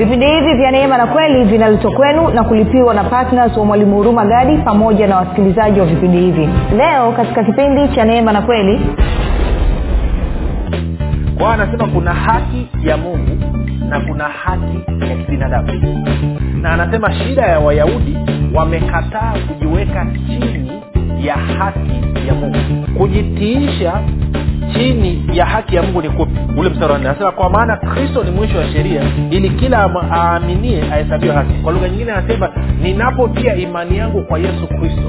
vipindi hivi vya neema na kweli vinaletwa kwenu na kulipiwa na ptns wa mwalimu huruma gadi pamoja na wasikilizaji wa vipindi hivi. Leo katika kipindi cha neema na kweli kwao anasema kuna haki ya mungu na kuna haki ya kibinadamu. Na anasema shida ya wayahudi wamekataa kujiweka chini ya haki ya mungu. Kujitiisha chini ya haki ya mungu ni kupi? Ule mstari wanne anasema kwa maana kristo ni mwisho wa sheria ili kila aaminie ahesabiwe haki. Kwa lugha nyingine anasema ninapotia imani yangu kwa yesu kristo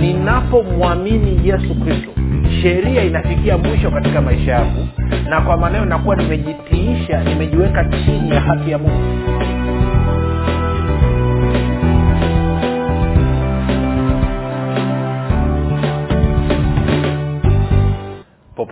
ninapomwamini yesu kristo sheria inafikia mwisho katika maisha yangu na kwa maana hiyo nakuwa nimejitiisha nimejiweka chini ya haki ya mungu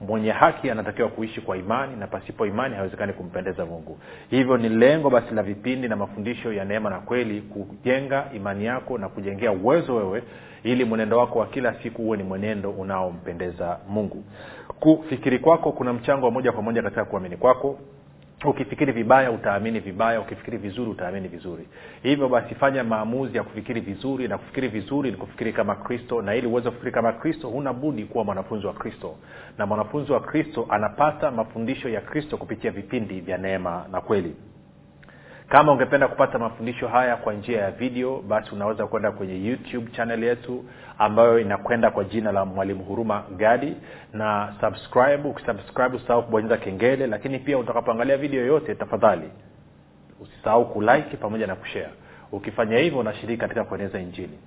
mwenye haki anatakiwa kuishi kwa imani na pasipo imani haiwezekani kumpendeza mungu. Hivyo ni lengo basi la vipindi na mafundisho ya neema na kweli kujenga imani yako na kujengea uwezo wewe ili mwenendo wako wa kila siku huwe ni mwenendo unaompendeza mungu. Kufikiri kwako kuna mchango wa moja kwa moja katika kuamini kwako ukifikiri vibaya utaamini vibaya. Ukifikiri vizuri utaamini vizuri. Hivyo basi fanya maamuzi ya kufikiri vizuri na kufikiri vizuri ni kufikiri kama kristo. Na ili uweze kufikiri kama kristo huna budi kuwa mwanafunzi wa kristo. Na mwanafunzi wa kristo anapata mafundisho ya kristo kupitia vipindi vya neema na kweli kama ungependa kupata mafundisho haya kwa njia ya video basi unaweza kwenda kwenye youtube chanel yetu ambayo inakwenda kwa jina la mwalimu huruma gadi. Na subscribe ukisubscribe usahau kubonyeza kengele lakini pia utakapoangalia video yoyote tafadhali usisahau kulike pamoja na kushare. Ukifanya hivyo unashiriki katika kueneza injili.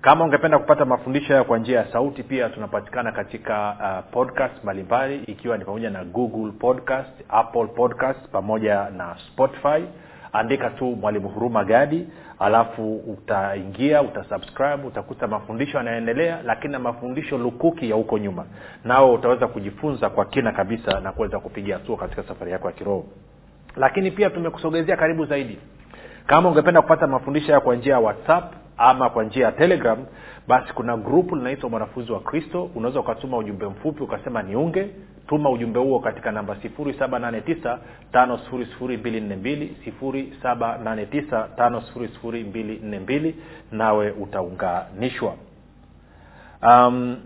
Kama ungependa kupata mafundisho haya kwa njia ya sauti pia tunapatikana katika uh, podcast mbalimbali ikiwa ni pamoja na google podcast apple podcast pamoja na spotify andika tu mwalimu huruma gadi alafu utaingia utasubscribe utakuta mafundisho yanaendelea lakini na mafundisho lukuki ya huko nyuma. Nao utaweza kujifunza kwa kina kabisa na kuweza kupiga hatua katika safari yako ya kiroho. Lakini pia tumekusogezea karibu zaidi. Kama ungependa kupata mafundisho ya kwa njia ya whatsapp ama kwa njia ya telegram basi kuna grupu linaitwa mwanafunzi wa kristo. Unaweza ukatuma ujumbe mfupi ukasema niunge tuma ujumbe huo katika namba 789 5242 nawe utaunganishwa. Um,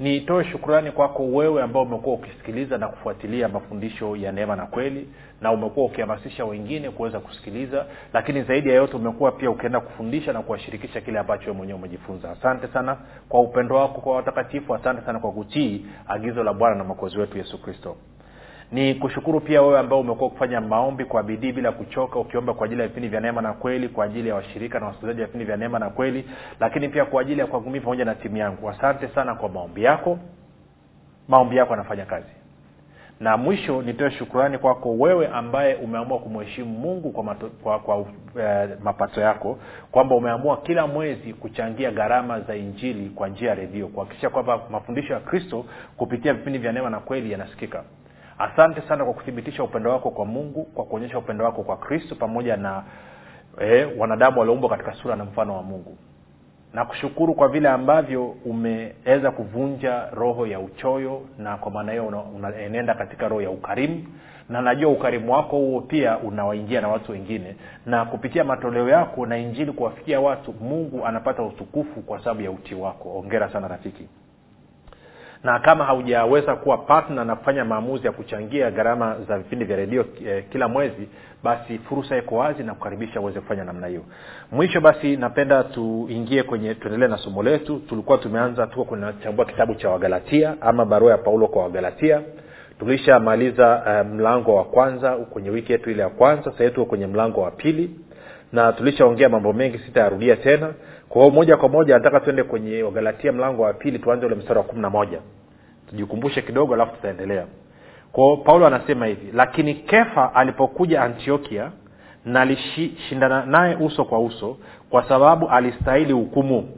nitoe shukurani kwako wewe ambao umekuwa ukisikiliza na kufuatilia mafundisho ya neema na kweli na umekuwa ukihamasisha wengine kuweza kusikiliza lakini zaidi ya yote umekuwa pia ukienda kufundisha na kuwashirikisha kile ambacho mwenyewe umejifunza. Asante sana kwa upendo wako kwa watakatifu asante sana kwa kutii agizo la bwana na mwokozi wetu yesu kristo ni kushukuru pia wewe ambao umekuwa ukifanya maombi kwa bidii bila kuchoka ukiomba kwa ajili ya vipindi vya neema na kweli kwa ajili ya washirika na wasikilizaji wa vipindi vya neema na kweli lakini pia kwa ajili ya kwangu pamoja na timu yangu. Asante sana kwa maombi yako. Maombi yako yanafanya kazi. Na mwisho nitoe shukurani kwako wewe ambaye umeamua kumheshimu mungu kwa, mato, kwa, kwa uh, mapato yako kwamba umeamua kila mwezi kuchangia gharama za injili kwa njia ya redio kuhakikisha kwamba mafundisho ya kristo kupitia vipindi vya neema na kweli yanasikika asante sana kwa kuthibitisha upendo wako kwa mungu kwa kuonyesha upendo wako kwa kristo pamoja na eh, wanadamu walioumbwa katika sura na mfano wa mungu. Nakushukuru kwa vile ambavyo umeweza kuvunja roho ya uchoyo na kwa maana hiyo unaenenda una, katika roho ya ukarimu. Na najua ukarimu wako huo pia unawaingia na watu wengine. Na kupitia matoleo yako na injili kuwafikia watu mungu anapata utukufu kwa sababu ya utii wako. Ongera sana rafiki na kama haujaweza kuwa partner na kufanya maamuzi ya kuchangia gharama za vipindi vya redio eh, kila mwezi basi fursa iko wazi na kukaribisha uweze kufanya namna hiyo. Mwisho basi napenda tuingie kwenye tuendelee na somo letu. Tulikuwa tumeanza tuko kunachambua kitabu cha wagalatia ama barua ya paulo kwa wagalatia. Tulishamaliza uh, mlango wa kwanza kwenye wiki yetu ile ya kwanza sahii tuko kwenye mlango wa pili na tulishaongea mambo mengi sitayarudia tena. Kwa hiyo moja kwa moja nataka tuende kwenye wagalatia mlango wa pili tuanze ule mstari wa kumi na moja. Tujikumbushe kidogo alafu tutaendelea. Kwao paulo anasema hivi lakini kefa alipokuja antiokia nalishindana naye uso kwa uso kwa sababu alistahili hukumu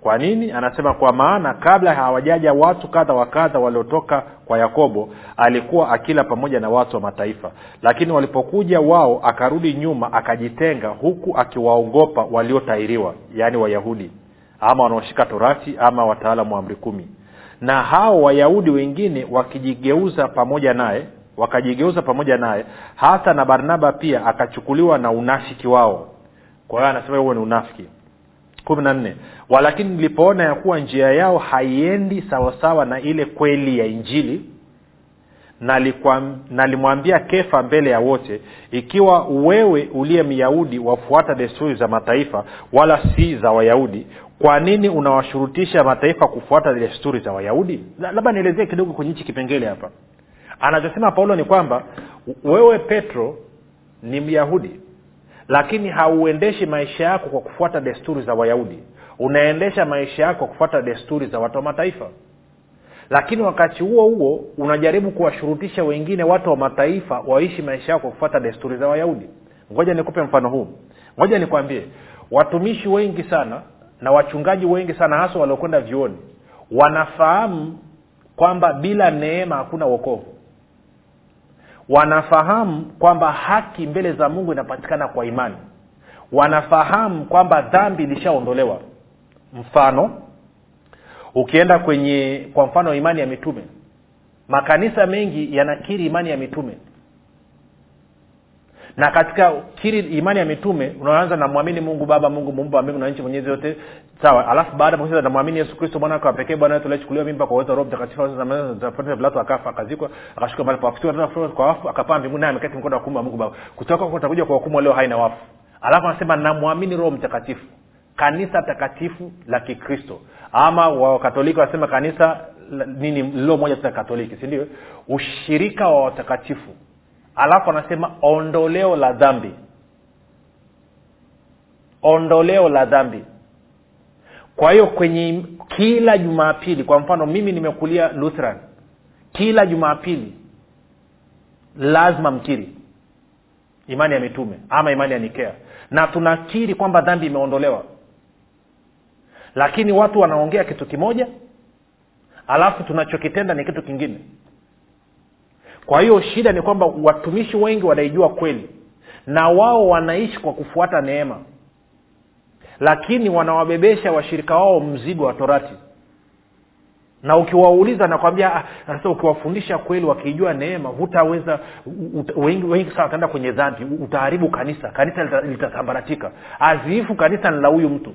kwa nini? Anasema kwa maana kabla hawajaja watu kadha wa kadha waliotoka kwa yakobo alikuwa akila pamoja na watu wa mataifa. Lakini walipokuja wao akarudi nyuma akajitenga huku akiwaogopa waliotairiwa yaani wayahudi ama wanaoshika torati ama wataalamu wa amri kumi. Na hao wayahudi wengine wakijigeuza pamoja naye wakajigeuza pamoja naye hata na barnaba pia akachukuliwa na unafiki wao. Kwa hiyo anasema huo ni unafiki kumi na nne. Walakini nilipoona ya kuwa njia yao haiendi sawasawa na ile kweli ya injili nalimwambia kefa mbele ya wote ikiwa wewe uliye myahudi wafuata desturi za mataifa wala si za wayahudi kwa nini unawashurutisha mataifa kufuata desturi za wayahudi? Labda nielezee kidogo kwenye hichi kipengele hapa. Anachosema paulo ni kwamba wewe petro ni myahudi lakini hauendeshi maisha yako kwa kufuata desturi za wayahudi. Unaendesha maisha yako kwa kufuata desturi za watu wa mataifa. Lakini wakati huo huo unajaribu kuwashurutisha wengine watu wa mataifa waishi maisha yao kwa kufuata desturi za wayahudi. Ngoja nikupe mfano huu. Ngoja nikwambie. Watumishi wengi sana na wachungaji wengi sana hasa waliokwenda vyuoni wanafahamu kwamba bila neema hakuna uokovu wanafahamu kwamba haki mbele za mungu inapatikana kwa imani. Wanafahamu kwamba dhambi ilishaondolewa. Mfano ukienda kwenye kwa mfano imani ya mitume makanisa mengi yanakiri imani ya mitume na katika kiri imani ya mitume unaanza namwamini mungu baba mungu muumba wa mbingu na nchi mwenyezi yote sawa. Alafu baada ya namwamini yesu kristo mwana wa pekee bwana wetu aliyechukuliwa mimba kwa uwezo roho mtakatifu pilato akafa akazikwa akashuka mahali pa kwa wafu akapaa mbinguni naye ameketi mkono wa kuume wa mungu baba. Kutoka huko utakuja kwa hukumu leo hai wafu. Alafu anasema namwamini roho mtakatifu kanisa takatifu la kikristo. Ama wakatoliki wanasema kanisa nini lilo moja tu katoliki sindio ushirika wa watakatifu alafu anasema ondoleo la dhambi. Ondoleo la dhambi. Kwa hiyo kwenye kila jumapili kwa mfano mimi nimekulia lutheran kila jumapili lazima mkiri imani ya mitume ama imani ya nikea. Na tunakiri kwamba dhambi imeondolewa. Lakini watu wanaongea kitu kimoja alafu tunachokitenda ni kitu kingine kwa hiyo shida ni kwamba watumishi wengi wanaijua kweli na wao wanaishi kwa kufuata neema lakini wanawabebesha washirika wao mzigo wa torati. Na ukiwauliza nakwambia sasa ukiwafundisha kweli wakiijua neema hutaweza wengi, wengi sana wataenda kwenye dhambi utaharibu kanisa kanisa litasambaratika. Aziifu kanisa ni la huyu mtu.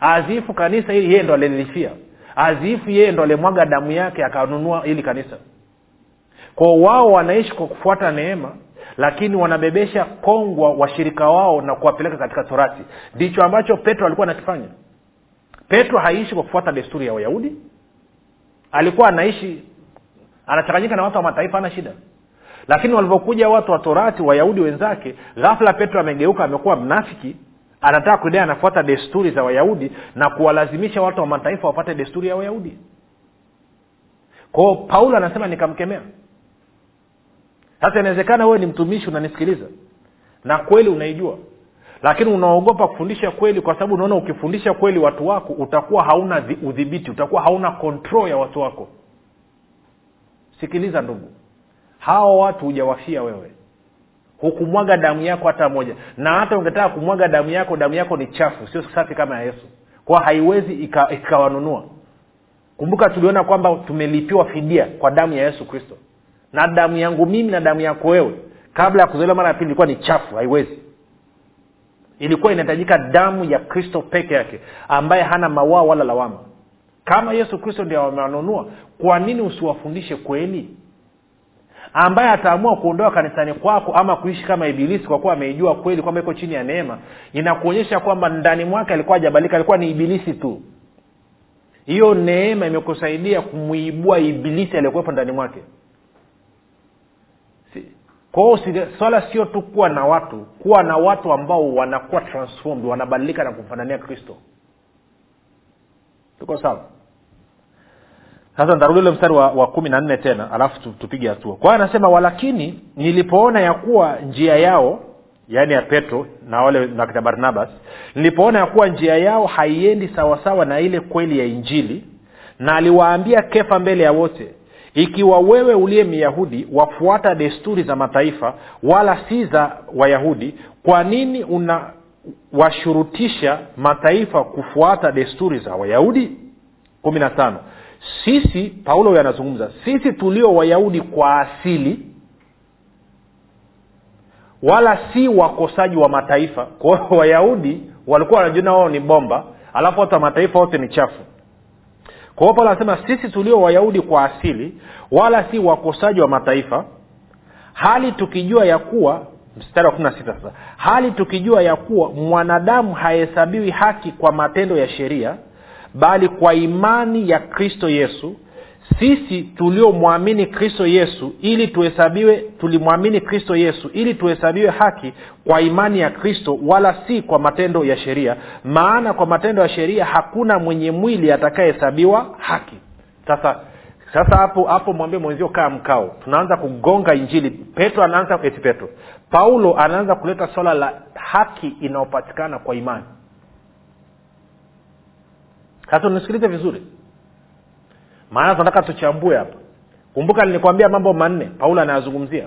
Aziifu kanisa ili yeye ndo alilifia aziifu yeye ndo alimwaga damu yake akanunua hili kanisa kwao wao wanaishi kwa kufuata neema lakini wanabebesha kongwa washirika wao na kuwapeleka katika torati. Ndicho ambacho petro alikuwa anakifanya. Petro haishi kwa kufuata desturi ya wayahudi. Alikuwa anaishi anachanganyika na watu wa mataifa ana shida. Lakini walivyokuja watu wa torati wayahudi wenzake ghafla petro amegeuka amekuwa mnafiki anataka kudai anafuata desturi za wayahudi na kuwalazimisha watu wa mataifa wapate desturi ya wayahudi. Kwao paulo anasema nikamkemea sasa inawezekana wewe ni mtumishi unanisikiliza? Na kweli unaijua. Lakini unaogopa kufundisha kweli kwa sababu unaona ukifundisha kweli watu wako utakuwa hauna udhibiti utakuwa hauna kontrol ya watu wako. Sikiliza ndugu. Hawa watu hujawafia wewe. Hukumwaga damu yako hata moja. Na hata ungetaka kumwaga damu yako damu yako ni chafu sio safi kama ya yesu. Kwa haiwezi ikawanunua. Ika kumbuka tuliona kwamba tumelipiwa fidia kwa damu ya yesu kristo na damu yangu mimi na damu yako wewe. Kabla ya kuzaliwa mara ya pili ilikuwa ni chafu haiwezi. Ilikuwa inahitajika damu ya kristo peke yake ambaye hana mawaa wala lawama. Kama yesu kristo ndio amewanunua kwa nini usiwafundishe kweli? Ambaye ataamua kuondoa kanisani kwako ama kuishi kama ibilisi kwa kuwa ameijua kweli kwamba iko chini ya neema inakuonyesha kwamba ndani mwake alikuwa ajabalika alikuwa ni ibilisi tu. Hiyo neema imekusaidia kumwibua ibilisi aliyokuwepo ndani mwake kwao swala sio tu kuwa na watu kuwa na watu ambao wanakuwa transformed wanabadilika na kumfanania kristo. Tuko sawa? Sasa ntarudi ule mstari wa, wa kumi na nne tena alafu tupige hatua. Kwa anasema walakini nilipoona ya kuwa njia yao yaani ya petro na wale na barnabas nilipoona ya kuwa njia yao haiendi sawasawa na ile kweli ya injili na aliwaambia kefa mbele ya wote ikiwa wewe uliye myahudi wafuata desturi za mataifa wala si za wayahudi kwa nini unawashurutisha mataifa kufuata desturi za wayahudi? Kumi na tano. Sisi paulo huyo anazungumza sisi tulio wayahudi kwa asili wala si wakosaji wa mataifa. Kwa wayahudi walikuwa wanajiona wao ni bomba alafu hata mataifa wote ni chafu kwa hiyo paulo anasema sisi tulio wayahudi kwa asili wala si wakosaji wa mataifa hali tukijua ya kuwa mstari wa kumi na sita sasa hali tukijua ya kuwa mwanadamu hahesabiwi haki kwa matendo ya sheria bali kwa imani ya kristo yesu sisi tuliomwamini kristo yesu ili tuhesabiwe tulimwamini kristo yesu ili tuhesabiwe haki kwa imani ya kristo wala si kwa matendo ya sheria. Maana kwa matendo ya sheria hakuna mwenye mwili atakayehesabiwa haki. Sasa sasa hapo hapo mwambie mwenzio kaa mkao. Tunaanza kugonga injili. Petro anaanza eti petro. Paulo anaanza kuleta swala la haki inayopatikana kwa imani. Sasa unisikilize vizuri maana tunataka tuchambue hapa. Kumbuka nilikwambia mambo manne paulo anayazungumzia.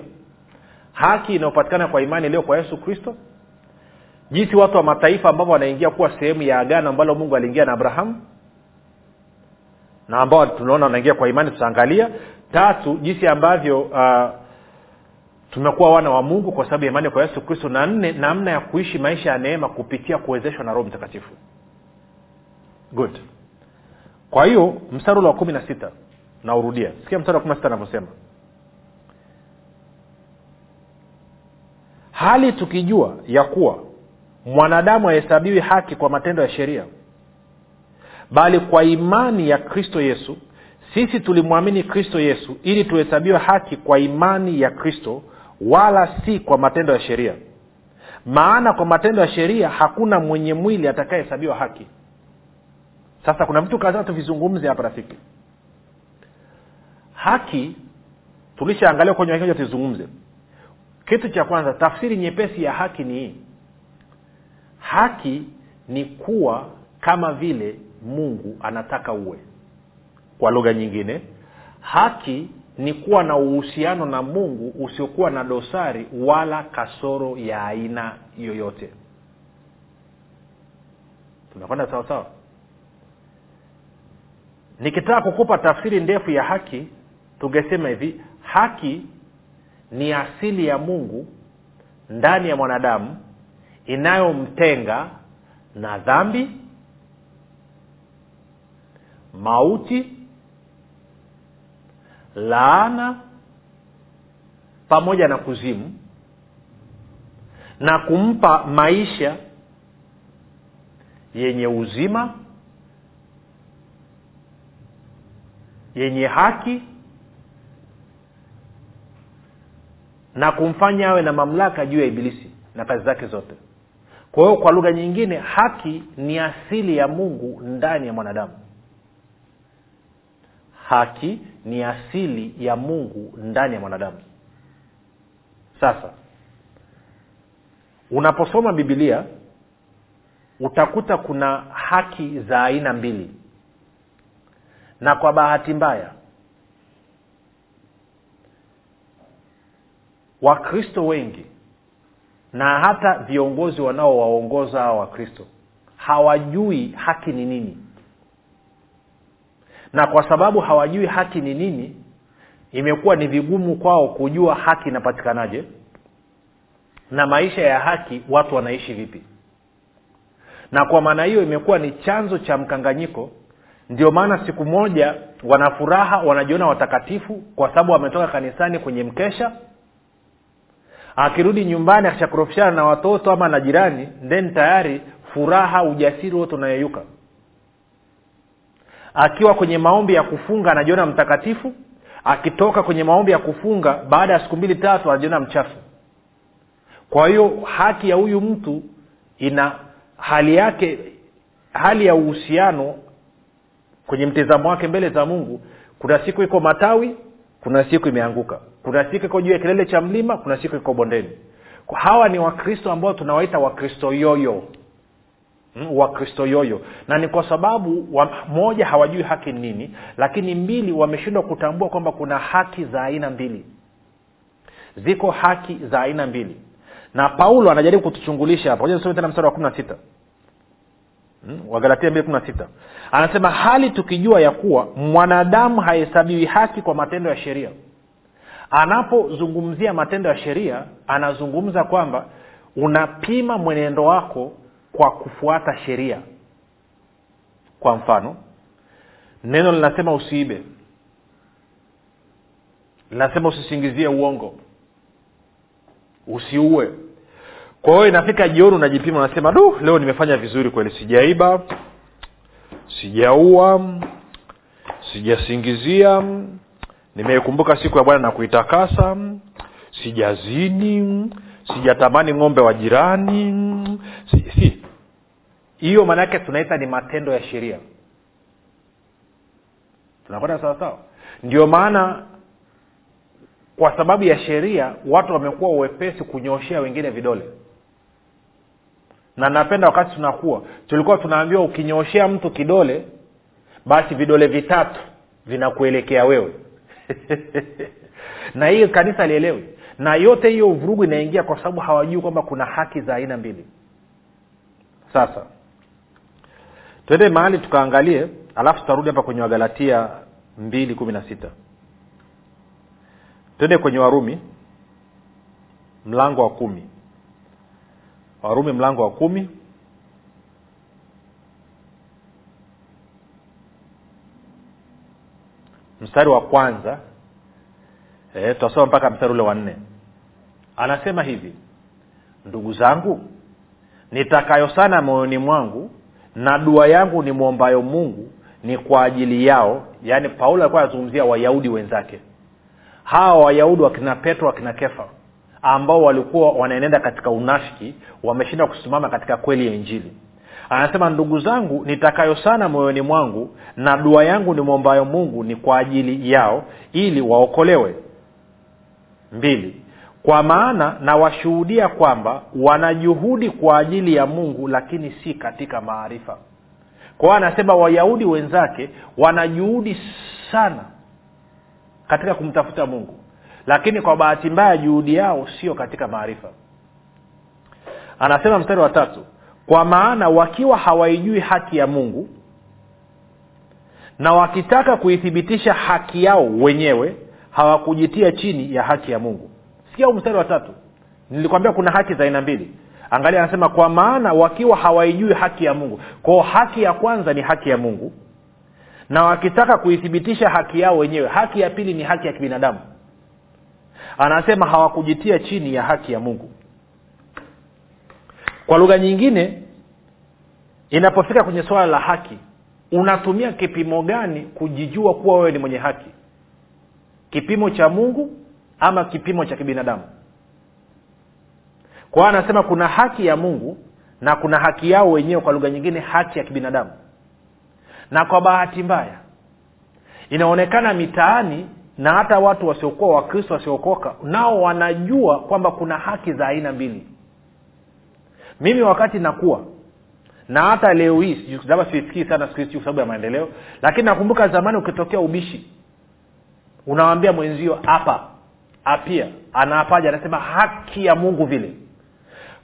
Haki inayopatikana kwa imani iliyo kwa yesu kristo. Jinsi watu wa mataifa ambavyo wanaingia kuwa sehemu ya agano ambalo mungu aliingia na abrahamu. Na ambao tunaona wanaingia kwa imani tutaangalia. Tatu jinsi ambavyo uh, tumekuwa wana wa mungu kwa sababu ya imani kwa yesu kristo. Na nne namna ya kuishi maisha ya neema kupitia kuwezeshwa na roho mtakatifu. Good kwa hiyo mstari ule wa kumi na sita naurudia. Sikia mstari wa kumi na sita anavyosema. Hali tukijua ya kuwa mwanadamu ahesabiwi haki kwa matendo ya sheria bali kwa imani ya kristo yesu sisi tulimwamini kristo yesu ili tuhesabiwe haki kwa imani ya kristo wala si kwa matendo ya sheria. Maana kwa matendo ya sheria hakuna mwenye mwili atakayehesabiwa haki sasa kuna vitu kadhaa tuvizungumze hapa rafiki. Haki tulishaangalia kwenye wakija tuzungumze. Kitu cha kwanza tafsiri nyepesi ya haki ni hii. Haki ni kuwa kama vile mungu anataka uwe. Kwa lugha nyingine haki ni kuwa na uhusiano na mungu usiokuwa na dosari wala kasoro ya aina yoyote. Tunakwenda sawa sawa nikitaka kukupa tafsiri ndefu ya haki tungesema hivi haki ni asili ya mungu ndani ya mwanadamu inayomtenga na dhambi mauti laana pamoja na kuzimu na kumpa maisha yenye uzima yenye haki na kumfanya awe na mamlaka juu ya ibilisi na kazi zake zote. Kwa hiyo kwa lugha nyingine haki ni asili ya mungu ndani ya mwanadamu. Haki ni asili ya mungu ndani ya mwanadamu. Sasa unaposoma bibilia utakuta kuna haki za aina mbili na kwa bahati mbaya wakristo wengi na hata viongozi wanaowaongoza hawa wakristo hawajui haki ni nini. Na kwa sababu hawajui haki ni nini imekuwa ni vigumu kwao kujua haki inapatikanaje na maisha ya haki watu wanaishi vipi. Na kwa maana hiyo imekuwa ni chanzo cha mkanganyiko ndio maana siku moja wanafuraha wanajiona watakatifu kwa sababu wametoka kanisani kwenye mkesha. Akirudi nyumbani akishakorofishana na watoto ama na jirani then tayari furaha ujasiri wote unayeyuka. Akiwa kwenye maombi ya kufunga anajiona mtakatifu. Akitoka kwenye maombi ya kufunga baada ya siku mbili tatu anajiona mchafu. Kwa hiyo haki ya huyu mtu ina hali yake hali ya uhusiano kwenye mtizamo wake mbele za mungu kuna siku iko matawi kuna siku imeanguka. Kuna siku iko juu ya kilele cha mlima kuna siku iko bondeni. Hawa ni wakristo ambao tunawaita wakristo yoyo. Mm, wakristo yoyo. Na ni kwa sababu wa, moja hawajui haki ni nini lakini mbili wameshindwa kutambua kwamba kuna haki za aina mbili. Ziko haki za aina mbili. Na paulo anajaribu kutuchungulisha hapa. Tena mstari wa kumi na sita hmm? wagalatia mbili kumi na sita. Anasema hali tukijua ya kuwa mwanadamu hahesabiwi haki kwa matendo ya sheria. Anapozungumzia matendo ya sheria anazungumza kwamba unapima mwenendo wako kwa kufuata sheria. Kwa mfano neno linasema usiibe. Linasema usisingizie uongo. Usiue kwa hiyo inafika jioni unajipima unasema du leo nimefanya vizuri kweli. Sijaiba sijaua sijasingizia nimeikumbuka siku ya bwana na kuitakasa sijazini sijatamani ng'ombe wa jirani si, si. hiyo maana yake tunaita ni matendo ya sheria. Tunakwenda sawasawa ndio maana kwa sababu ya sheria watu wamekuwa uwepesi kunyoshea wengine vidole na napenda wakati tunakuwa. Tulikuwa tunaambiwa ukinyooshea mtu kidole basi vidole vitatu vinakuelekea wewe. Na hii kanisa lielewi na yote hiyo vurugu inaingia kwa sababu hawajui kwamba kuna haki za aina mbili. Sasa twende mahali tukaangalie alafu tutarudi hapa kwenye wagalatia mbili kumi na sita. Twende kwenye warumi mlango wa kumi warumi mlango wa kumi. Mstari wa kwanza. E, tutasoma mpaka mstari ule wa nne. Anasema hivi ndugu zangu nitakayo sana moyoni mwangu na dua yangu ni mwombayo mungu ni kwa ajili yao. Yaani paulo alikuwa anazungumzia wayahudi wenzake. Hawa wayahudi wakina petro wakina kefa ambao walikuwa wanaenenda katika unafiki wameshindwa kusimama katika kweli ya injili. Anasema ndugu zangu nitakayo sana moyoni mwangu na dua yangu ni mwombayo mungu ni kwa ajili yao ili waokolewe. Mbili kwa maana nawashuhudia kwamba wanajuhudi kwa ajili ya mungu lakini si katika maarifa. Kwa hiyo anasema wayahudi wenzake wanajuhudi sana katika kumtafuta mungu lakini kwa bahati mbaya juhudi yao sio katika maarifa. Anasema mstari wa tatu kwa maana wakiwa hawaijui haki ya mungu na wakitaka kuithibitisha haki yao wenyewe hawakujitia chini ya haki ya mungu. Sikia mstari wa tatu. Nilikwambia kuna haki za aina mbili. Angalia anasema kwa maana wakiwa hawaijui haki ya mungu. Kwao haki ya kwanza ni haki ya mungu na wakitaka kuithibitisha haki yao wenyewe. Haki ya pili ni haki ya kibinadamu anasema hawakujitia chini ya haki ya mungu. Kwa lugha nyingine inapofika kwenye suala la haki unatumia kipimo gani kujijua kuwa wewe ni mwenye haki? Kipimo cha mungu ama kipimo cha kibinadamu? Kwa anasema kuna haki ya mungu na kuna haki yao wenyewe kwa lugha nyingine haki ya kibinadamu. Na kwa bahati mbaya inaonekana mitaani na hata watu wasiokuwa wakristo wasiokoka nao wanajua kwamba kuna haki za aina mbili. Mimi wakati nakuwa na hata leo hii labda sisikii sana siku kwa sababu ya maendeleo lakini nakumbuka zamani ukitokea ubishi unawambia mwenzio hapa apia. Anaapaja anasema haki ya mungu vile.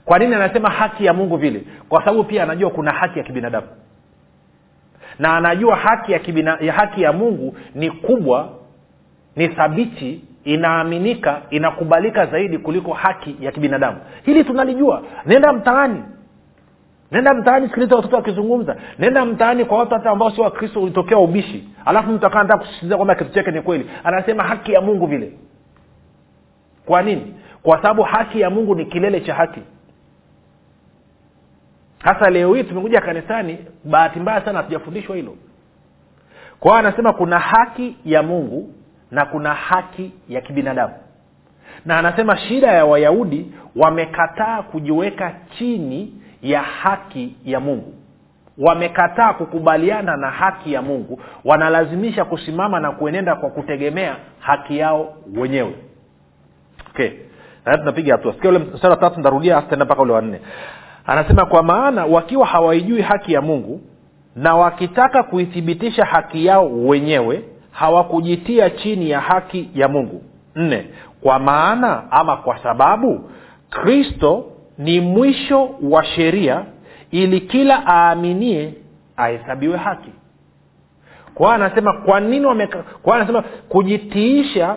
Kwa nini anasema haki ya mungu vile? Kwa sababu pia anajua kuna haki ya kibinadamu. Na anajua haki ya, kibina, ya haki ya mungu ni kubwa ni thabiti inaaminika inakubalika zaidi kuliko haki ya kibinadamu. Hili tunalijua. Nenda mtaani. Nenda mtaani sikiliza watoto wakizungumza. Nenda mtaani kwa watu hata ambao sio wakristo ulitokea ubishi. Alafu mtu akaa nataka kusisitiza kwamba kitu chake ni kweli. Anasema haki ya mungu vile. Kwa nini? Kwa sababu haki ya mungu ni kilele cha haki. Hasa leo hii tumekuja kanisani bahati mbaya sana hatujafundishwa hilo. Kwa hiyo anasema kuna haki ya mungu na kuna haki ya kibinadamu. Na anasema shida ya wayahudi wamekataa kujiweka chini ya haki ya mungu. Wamekataa kukubaliana na haki ya mungu. Wanalazimisha kusimama na kuenenda kwa kutegemea haki yao wenyewe. Okay. Tunapiga hatua. Sikia ule tatu ntarudia tenda mpaka ule wanne anasema kwa maana wakiwa hawaijui haki ya mungu na wakitaka kuithibitisha haki yao wenyewe hawakujitia chini ya haki ya mungu. Nne kwa maana ama kwa sababu kristo ni mwisho wa sheria ili kila aaminie ahesabiwe haki. Kwa anasema kwa nini kwa anasema kujitiisha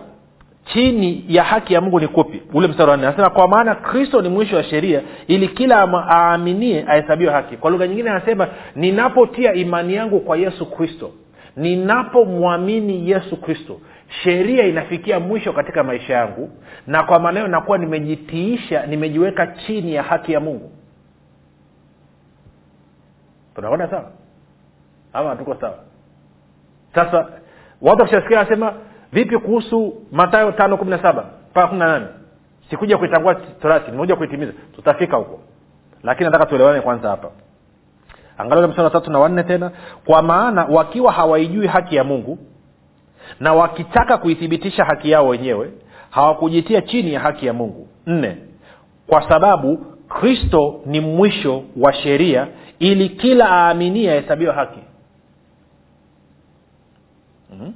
chini ya haki ya mungu ni kupi? Ule mstari wa nne anasema kwa maana kristo ni mwisho wa sheria ili kila aaminie ahesabiwe haki. Kwa lugha nyingine anasema ninapotia imani yangu kwa yesu kristo ninapomwamini yesu kristo sheria inafikia mwisho katika maisha yangu na kwa maana hiyo nakuwa nimejitiisha nimejiweka chini ya haki ya mungu. Tunakwenda sawa? Ama hatuko sawa? Sasa watu wakishasikia anasema vipi kuhusu matayo tano kumi na saba mpaka kumi na nane? Sikuja kuitangua torati nimekuja kuitimiza. Tutafika huko. Lakini nataka tuelewane kwanza hapa angalia mstari wa tatu na wanne tena. Kwa maana wakiwa hawaijui haki ya mungu na wakitaka kuithibitisha haki yao wenyewe hawakujitia chini ya haki ya mungu. Nne kwa sababu kristo ni mwisho wa sheria ili kila aaminie ahesabiwe haki. Mm-hmm.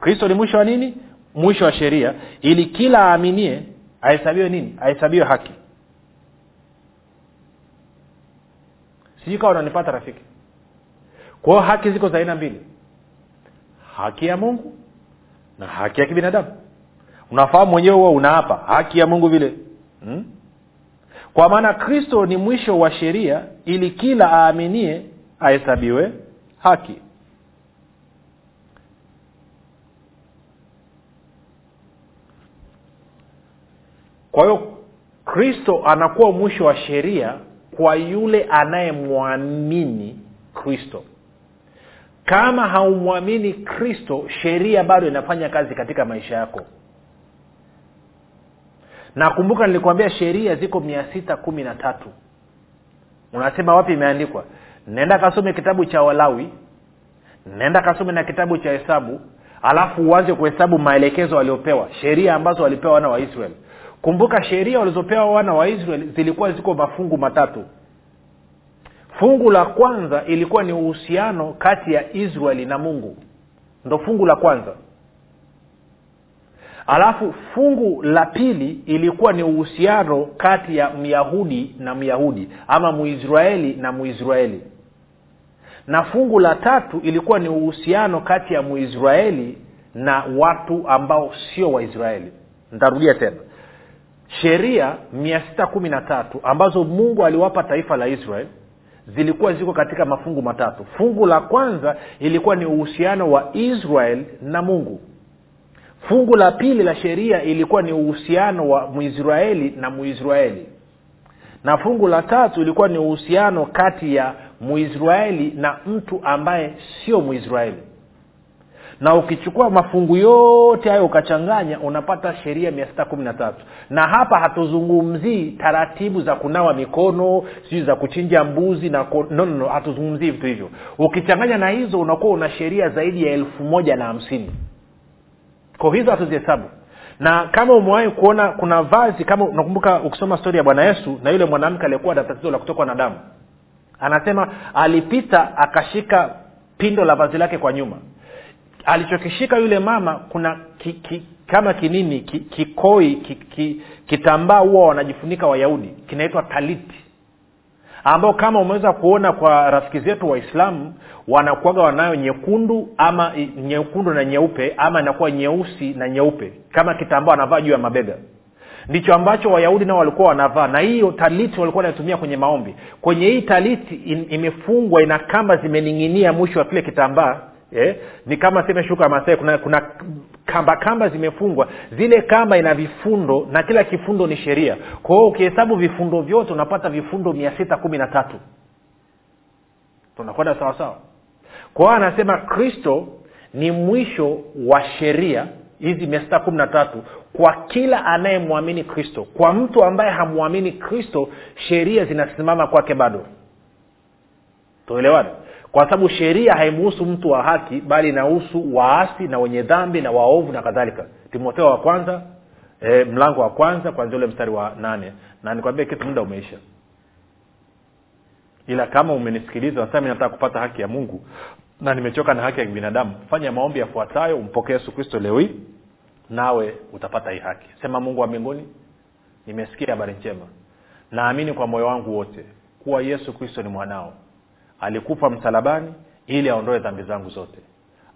kristo ni mwisho wa nini? Mwisho wa sheria ili kila aaminie ahesabiwe nini? Ahesabiwe haki sijui kawa unanipata rafiki. Kwa hiyo haki ziko za aina mbili. Haki ya mungu na haki ya kibinadamu. Unafahamu mwenyewe huo unaapa haki ya mungu vile. Hmm? kwa maana kristo ni mwisho wa sheria ili kila aaminie ahesabiwe haki. Kwa hiyo kristo anakuwa mwisho wa sheria kwa yule anayemwamini kristo. Kama haumwamini kristo sheria bado inafanya kazi katika maisha yako. Nakumbuka nilikuambia sheria ziko mia sita kumi na tatu. Unasema wapi imeandikwa? Nenda kasome kitabu cha walawi nenda kasome na kitabu cha hesabu alafu uanze kuhesabu maelekezo waliopewa sheria ambazo walipewa wana wa israeli kumbuka sheria walizopewa wana wa israeli zilikuwa ziko mafungu matatu. Fungu la kwanza ilikuwa ni uhusiano kati ya israeli na mungu. Ndo fungu la kwanza. Alafu fungu la pili ilikuwa ni uhusiano kati ya myahudi na myahudi ama muisraeli na muisraeli. Na fungu la tatu ilikuwa ni uhusiano kati ya muisraeli na watu ambao sio waisraeli. Ntarudia tena sheria mia sita kumi na tatu ambazo mungu aliwapa taifa la israel zilikuwa ziko katika mafungu matatu. Fungu la kwanza ilikuwa ni uhusiano wa israel na mungu. Fungu la pili la sheria ilikuwa ni uhusiano wa mwisraeli na muisraeli na fungu la tatu ilikuwa ni uhusiano kati ya muisraeli na mtu ambaye sio muisraeli na ukichukua mafungu yote hayo ukachanganya unapata sheria mia sita kumi na tatu. Na hapa hatuzungumzii taratibu za kunawa mikono sijui za kuchinja mbuzi na ko... no, no, no, hatuzungumzii vitu hivyo. Ukichanganya na hizo unakuwa una sheria zaidi ya elfu moja na hamsini. Ko hizo hatuzihesabu. Na kama umewahi kuona kuna vazi kama unakumbuka ukisoma stori ya bwana yesu na yule mwanamke aliyekuwa na tatizo la kutokwa na damu. Anasema alipita akashika pindo la vazi lake kwa nyuma alichokishika yule mama kuna ki, ki, kama kinini ki, kikoi ki, ki, kitambaa huwa wanajifunika wayahudi kinaitwa taliti ambao kama umeweza kuona kwa rafiki zetu waislamu wanakuaga wanayo nyekundu ama nyekundu na nyeupe ama inakuwa nyeusi na nyeupe kama kitambaa wanavaa juu ya mabega. Ndicho ambacho wayahudi nao walikuwa wanavaa na hiyo taliti walikuwa wanaitumia kwenye maombi. Kwenye hii taliti in, imefungwa ina kamba zimening'inia mwisho wa kile kitambaa eh? ni kama seme shuka ya masai kuna, kuna kamba kamba zimefungwa. Zile kamba ina vifundo na kila kifundo ni sheria. Kwa hiyo ukihesabu vifundo vyote unapata vifundo mia sita kumi na tatu. Tunakwenda sawasawa kwa anasema kristo ni mwisho wa sheria hizi mia sita kumi na tatu kwa kila anayemwamini kristo. Kwa mtu ambaye hamwamini kristo sheria zinasimama kwake bado. Tuelewane kwa sababu sheria haimuhusu mtu wa haki bali inahusu waasi na wenye dhambi na waovu na kadhalika. Timotheo wa kwanza e, mlango wa kwanza kwanzia ule mstari wa nane. Na nikwambia kitu muda umeisha. Ila kama umenisikiliza mi nataka kupata haki ya mungu na nimechoka na haki ya binadamu fanya maombi yafuatayo umpokee yesu kristo leo hii nawe utapata hii haki. Sema mungu wa mbinguni nimesikia habari njema. Naamini kwa moyo wangu wote kuwa yesu kristo ni mwanao alikufa msalabani ili aondoe dhambi zangu zote.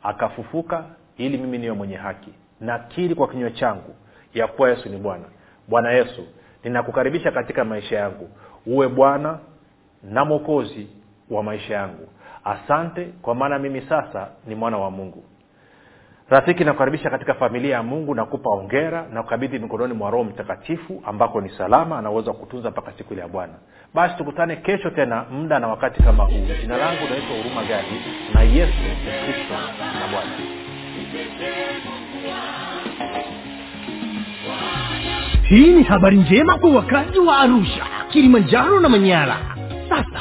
Akafufuka ili mimi niwe mwenye haki. Nakiri kwa kinywa changu ya kuwa yesu ni bwana. Bwana yesu ninakukaribisha katika maisha yangu. Uwe bwana na mwokozi wa maisha yangu. Asante kwa maana mimi sasa ni mwana wa mungu rafiki nakukaribisha katika familia ya mungu nakupa ongera na kukabidhi mikononi mwa roho mtakatifu ambako ni salama anaweza kutunza mpaka siku ile ya bwana. Basi tukutane kesho tena muda na wakati kama huu. Jina langu unaitwa huruma gadi na yesu ni kristo na bwana. Hii ni habari njema kwa wakazi wa arusha kilimanjaro na manyara. Sasa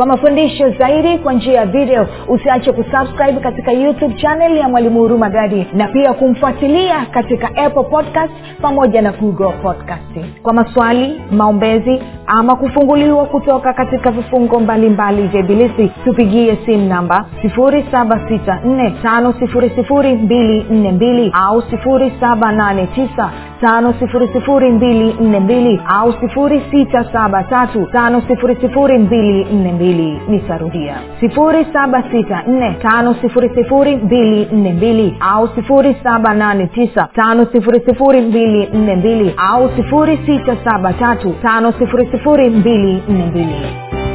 kwa mafundisho zaidi kwa njia ya video usiache kusubscribe katika youtube channel ya mwalimu huruma gadi na pia kumfuatilia katika apple podcast pamoja na google podcast. Kwa maswali maombezi ama kufunguliwa kutoka katika vifungo mbalimbali vya ibilisi tupigie simu namba 7645242 au 789 5242 au 6735242 nitarudia. 7645242 au 7895242 au 6735242